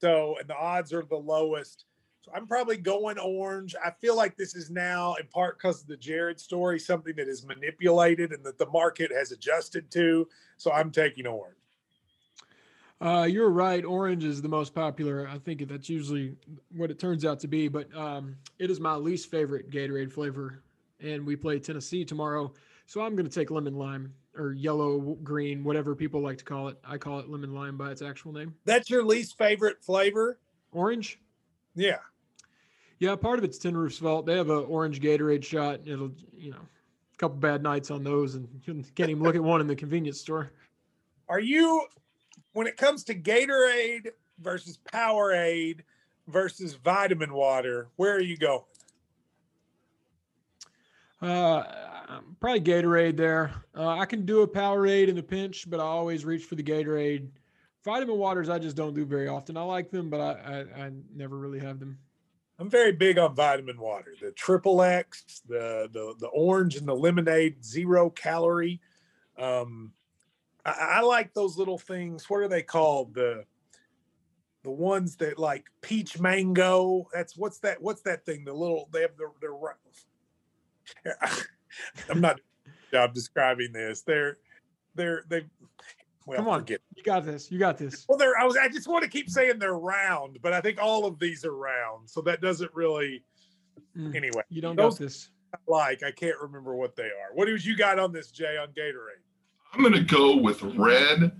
So, and the odds are the lowest. So I'm probably going orange. I feel like this is now, in part because of the Jared story, something that is manipulated and that the market has adjusted to. So I'm taking orange. Uh, you're right. Orange is the most popular. I think that's usually what it turns out to be. But um, it is my least favorite Gatorade flavor, and we play Tennessee tomorrow. So I'm going to take lemon lime or yellow green, whatever people like to call it. I call it lemon lime by its actual name. That's your least favorite flavor? Orange? Yeah. Yeah, part of it's Tin Roof's fault. They have an orange Gatorade shot. It'll, you know, a couple bad nights on those, and you [laughs] can't even look at one in the convenience store. Are you, when it comes to Gatorade versus Powerade versus vitamin water, where are you going? Uh, probably Gatorade there. Uh, I can do a Powerade in the pinch, but I always reach for the Gatorade. Vitamin waters, I just don't do very often. I like them, but I, I, I never really have them. I'm very big on vitamin water. The triple X, the the the orange and the lemonade, zero calorie. Um, I, I like those little things. What are they called? The the ones that like peach mango. That's what's that? What's that thing? The little they have the they're. [laughs] I'm not [laughs] job describing this. They're they're they well, Come on, forget. you got this. You got this. Well, they're. I was. I just want to keep saying they're round, but I think all of these are round, so that doesn't really. Mm, anyway, you don't know this. I like I can't remember what they are. What did you got on this, Jay, on Gatorade? I'm going to go with red,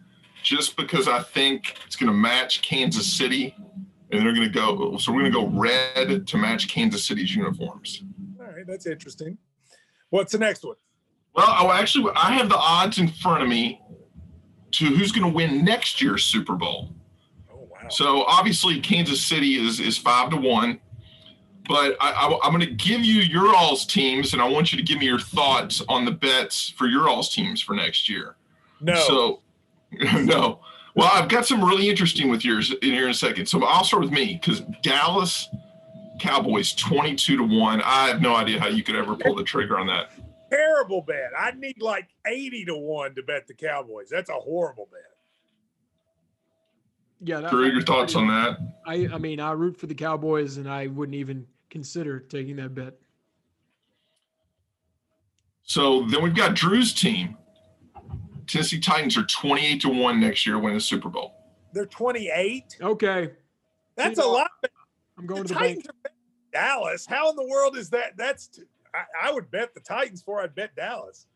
just because I think it's going to match Kansas City, and they're going to go. So we're going to go red to match Kansas City's uniforms. All right, that's interesting. What's the next one? Well, oh, actually, I have the odds in front of me to who's going to win next year's Super Bowl. Oh, wow. So obviously Kansas City is is five to one, but I, am going to give you your all's teams, and I want you to give me your thoughts on the bets for your all's teams for next year. No. So [laughs] no. Well, I've got some really interesting with yours in here in a second. So I'll start with me because Dallas Cowboys 22 to 1. I have no idea how you could ever pull the trigger on that terrible bet. I need like 80 to 1 to bet the Cowboys. That's a horrible bet. Yeah. That, Drew, your thoughts on that? I, I mean, I root for the Cowboys and I wouldn't even consider taking that bet. So then we've got Drew's team. Tennessee Titans are 28 to 1 next year win the Super Bowl. They're 28? Okay. That's a lot. I'm going the to the Titans bank. Dallas. How in the world is that? That's t- I, I would bet the Titans for I'd bet Dallas.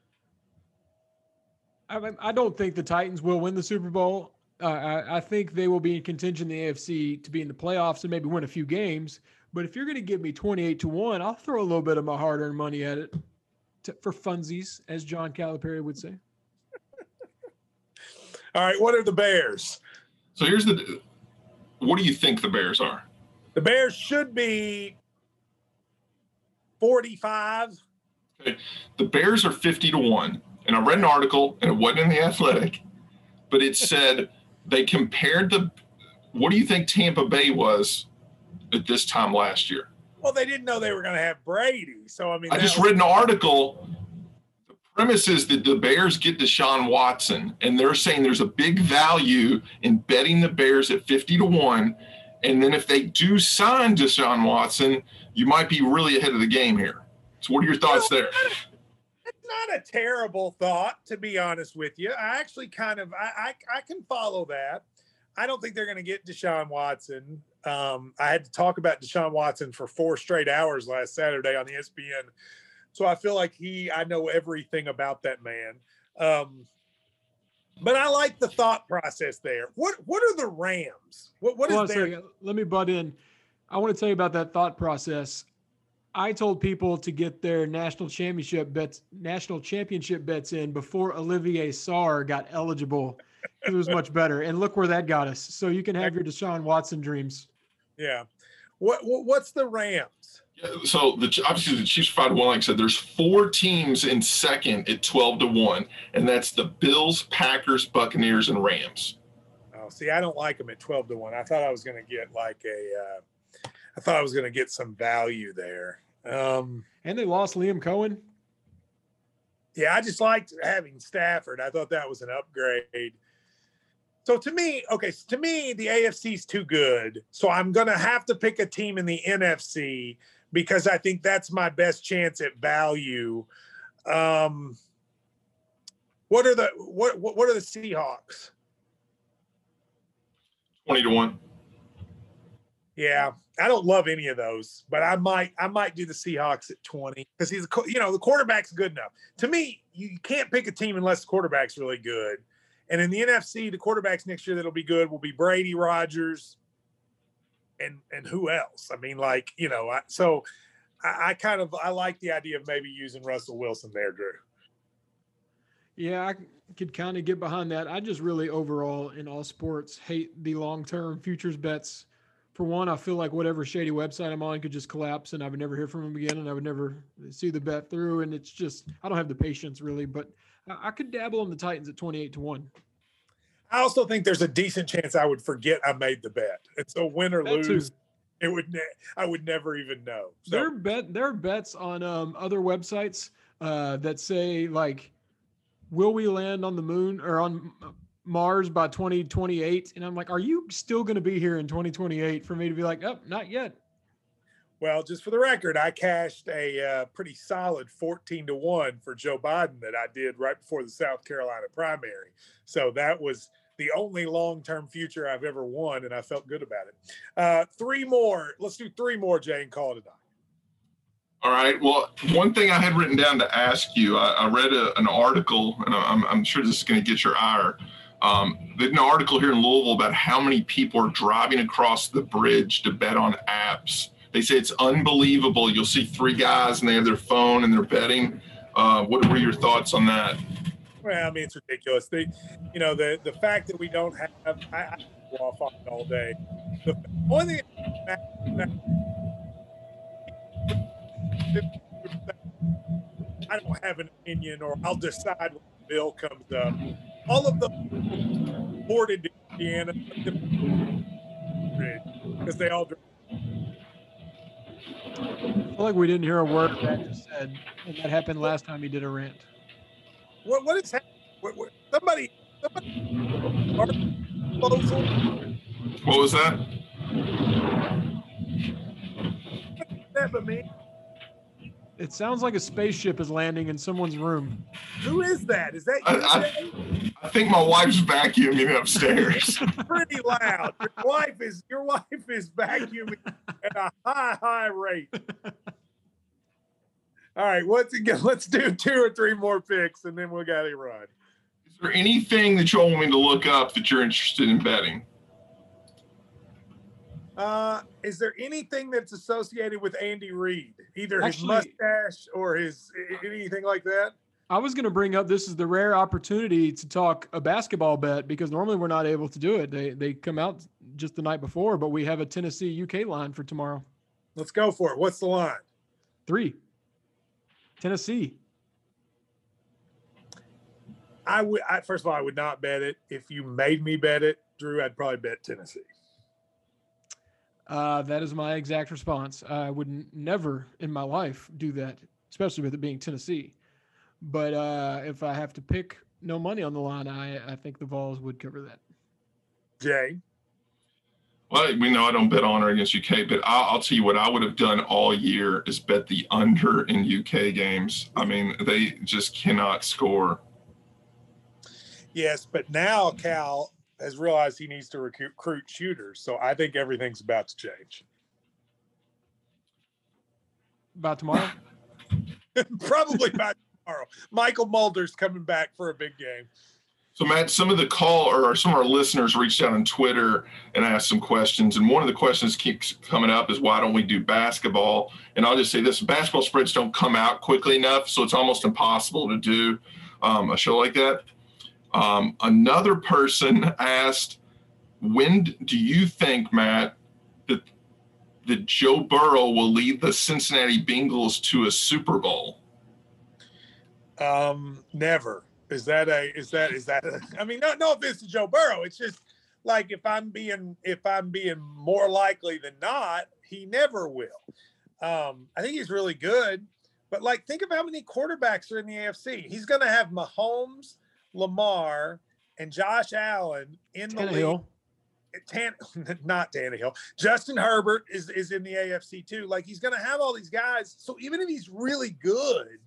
I, mean, I don't think the Titans will win the Super Bowl. Uh, I, I, think they will be in contention in the AFC to be in the playoffs and maybe win a few games. But if you're going to give me 28 to 1, I'll throw a little bit of my hard earned money at it to, for funsies, as John Calipari would say. All right. What are the Bears? So here's the what do you think the Bears are? The Bears should be 45. Okay. The Bears are 50 to 1. And I read an article, and it wasn't in the athletic, but it said they compared the what do you think Tampa Bay was at this time last year? Well, they didn't know they were going to have Brady. So, I mean, I just was- read an article. The premise is that the Bears get Deshaun Watson, and they're saying there's a big value in betting the Bears at 50 to 1. And then if they do sign Deshaun Watson, you might be really ahead of the game here. So, what are your thoughts there? Not a terrible thought, to be honest with you. I actually kind of I I, I can follow that. I don't think they're going to get Deshaun Watson. Um, I had to talk about Deshaun Watson for four straight hours last Saturday on the ESPN, so I feel like he I know everything about that man. Um, but I like the thought process there. What what are the Rams? What what is there? Let me butt in. I want to tell you about that thought process. I told people to get their national championship bets, national championship bets in before Olivier Sarr got eligible. It was much better, and look where that got us. So you can have your Deshaun Watson dreams. Yeah. What, what what's the Rams? Yeah, so the obviously the Chiefs five to one. Like I said, there's four teams in second at twelve to one, and that's the Bills, Packers, Buccaneers, and Rams. Oh, see, I don't like them at twelve to one. I thought I was going to get like a. Uh, I thought I was going to get some value there. Um, and they lost Liam Coen. Yeah, I just liked having Stafford. I thought that was an upgrade. So to me, okay, so to me, the AFC is too good. So I'm going to have to pick a team in the NFC because I think that's my best chance at value. Um, what are the what what are the Seahawks? Twenty to one. Yeah, I don't love any of those, but I might I might do the Seahawks at 20 because he's a, you know the quarterback's good enough. To me, you can't pick a team unless the quarterback's really good. And in the NFC, the quarterbacks next year that'll be good will be Brady, Rodgers, and and who else? I mean, like you know, I, so I, I kind of I like the idea of maybe using Russell Wilson there, Drew. Yeah, I could kind of get behind that. I just really overall in all sports hate the long term futures bets for one, I feel like whatever shady website I'm on could just collapse and I would never hear from him again and I would never see the bet through. And it's just, I don't have the patience really, but I, could dabble on the Titans at 28 to 1. I also think there's a decent chance I would forget I made the bet. And so win or that lose, too. it would, ne- I would never even know. So, there, are bet, there are bets on um, other websites uh, that say, like, will we land on the moon or on Mars by 2028. And I'm like, are you still going to be here in 2028 for me to be like, oh, not yet? Well, just for the record, I cashed a uh, pretty solid 14 to 1 for Joe Biden that I did right before the South Carolina primary. So that was the only long term future I've ever won, and I felt good about it. Uh, three more. Let's do three more, Jay, and call it a night. All right. Well, one thing I had written down to ask you, I, I read a, an article, and I'm, I'm sure this is going to get your ire. Um, there's an article here in Louisville about how many people are driving across the bridge to bet on apps. They say it's unbelievable. You'll see three guys and they have their phone and they're betting. Uh, what were your thoughts on that? Well, I mean, it's ridiculous. The, you know, the the fact that we don't have, I, I go off on it all day. The only thing I don't have an opinion, or I'll decide when the bill comes up all of them boarded to Indiana because they all. I feel like we didn't hear a word that just said, and that happened last time he did a rant. What what is happening? What, what, somebody, somebody. What was that? That but me. It sounds like a spaceship is landing in someone's room. Who is that? Is that you? I, I, I think my wife's vacuuming upstairs. [laughs] Pretty loud. Your wife is your wife is vacuuming at a high high rate. All right, what's again? Let's do two or three more picks, and then we got to run. Is there anything that you want me to look up that you're interested in betting? Uh, is there anything that's associated with Andy Reid, either Actually, his mustache or his anything like that? I was going to bring up this is the rare opportunity to talk a basketball bet because normally we're not able to do it. They they come out just the night before, but we have a Tennessee UK line for tomorrow. Let's go for it. What's the line? Three. Tennessee. I would. I, first of all, I would not bet it. If you made me bet it, Drew, I'd probably bet Tennessee. Uh, that is my exact response. I would n- never in my life do that, especially with it being Tennessee. But uh, if I have to pick no money on the line, I, I think the Vols would cover that. Jay? Well, we know I don't bet on or against UK, but I'll, I'll, tell you what I would have done all year is bet the under in UK games. I mean, they just cannot score. Yes, but now Cal has realized he needs to recruit shooters. So I think everything's about to change. About tomorrow? [laughs] Probably by tomorrow. Mychal Mulder's coming back for a big game. So Matt, some of the call or some of our listeners reached out on Twitter and asked some questions. And one of the questions keeps coming up is why don't we do basketball? And I'll just say this: basketball spreads don't come out quickly enough, so it's almost impossible to do um, a show like that. Um, another person asked, when do you think, Matt, that that Joe Burrow will lead the Cincinnati Bengals to a Super Bowl? Um, never. Is that a is that is that a, I mean, no no offense to Joe Burrow. It's just like if I'm being if I'm being more likely than not, He never will. Um, I think he's really good, but like, think of how many quarterbacks are in the AFC. He's going to have Mahomes, Lamar, and Josh Allen in the Tannehill. league. Tan, [laughs] not Tannehill. Justin Herbert is is in the AFC too. Like he's going to have all these guys. So even if he's really good,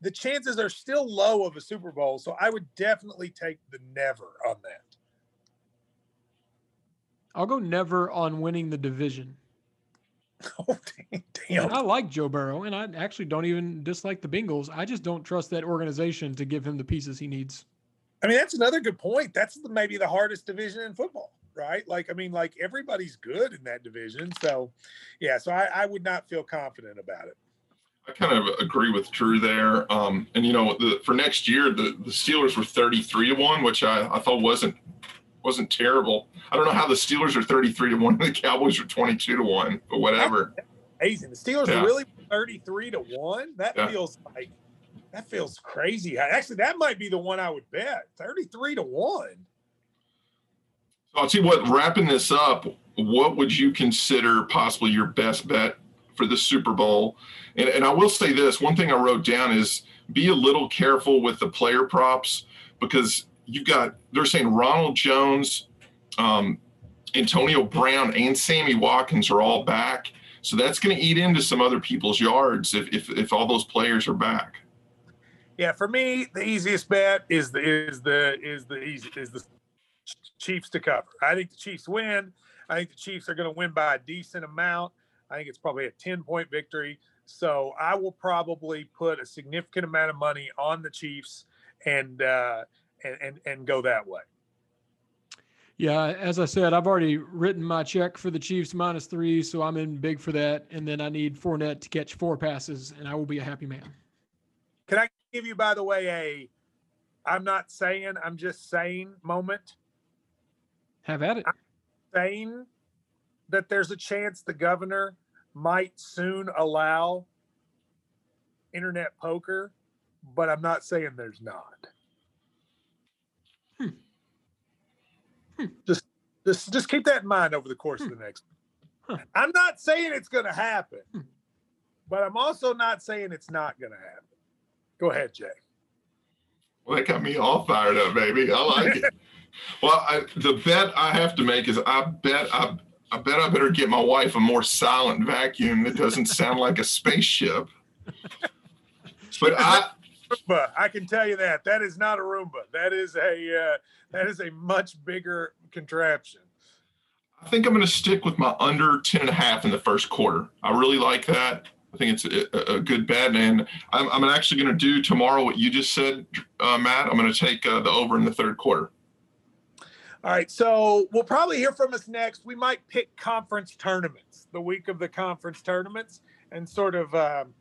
the chances are still low of a Super Bowl. So I would definitely take the never on that. I'll go never on winning the division. [laughs] Oh damn! And I like Joe Burrow, and I actually don't even dislike the Bengals. I just don't trust that organization to give him the pieces he needs. I mean, that's another good point. That's the, maybe the hardest division in football, right? Like, I mean, like everybody's good in that division. So, yeah. So I, I would not feel confident about it. I kind of agree with Drew there. Um, and you know, the, for next year, the, the Steelers were 33 to one, which I, I thought wasn't wasn't terrible. I don't know how the Steelers are 33 to one and the Cowboys are 22 to one, but whatever. Amazing. The Steelers Yeah. are really 33 to one. That Yeah. feels like that feels crazy. Actually, that might be the one I would bet. 33 to one. So I'll see what, wrapping this up, what would you consider possibly your best bet for the Super Bowl? And, and I will say this one thing I wrote down is be a little careful with the player props because you've got, they're saying Ronald Jones, um, Antonio Brown, and Sammy Watkins are all back. So that's going to eat into some other people's yards if, if, if all those players are back. Yeah, for me, the easiest bet is the is the is the easy is the Chiefs to cover. I think the Chiefs win. I think the Chiefs are going to win by a decent amount. I think it's probably a 10 point victory. So I will probably put a significant amount of money on the Chiefs and uh and and, and go that way. Yeah, as I said, I've already written my check for the Chiefs minus three, so I'm in big for that. And then I need Fournette to catch four passes, and I will be a happy man. Can I give you, by the way, a I'm not saying, I'm just saying moment? Have at it. Saying that there's a chance the governor might soon allow internet poker, but I'm not saying there's not. Hmm. Hmm. Just just just keep that in mind over the course of the next. Huh. I'm not saying it's going to happen, Hmm. but I'm also not saying it's not going to happen. Go ahead, Jay. Well, that got me all fired up, baby. I like it. [laughs] Well, I, the bet I have to make is I bet I, I bet I better get my wife a more silent vacuum that doesn't sound like a spaceship. But I, Roomba. I can tell you that that is not a Roomba. That is a uh, that is a much bigger contraption. I think I'm going to stick with my under 10 and a half in the first quarter. I really like that. I think it's a, a good bet. And I'm, I'm actually going to do tomorrow what you just said, uh, Matt. I'm going to take uh, the over in the third quarter. All right, so we'll probably hear from us next. We might pick conference tournaments, the week of the conference tournaments, and sort of um,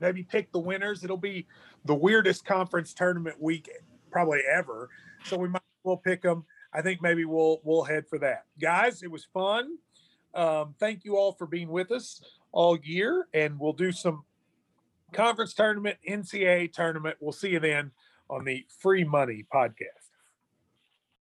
maybe pick the winners. It'll be the weirdest conference tournament week probably ever, so we might we'll pick them. I think maybe we'll we'll head for that, guys. It was fun. Um, thank you all for being with us all year, and we'll do some conference tournament, NCAA tournament. We'll see you then on the Free Money podcast.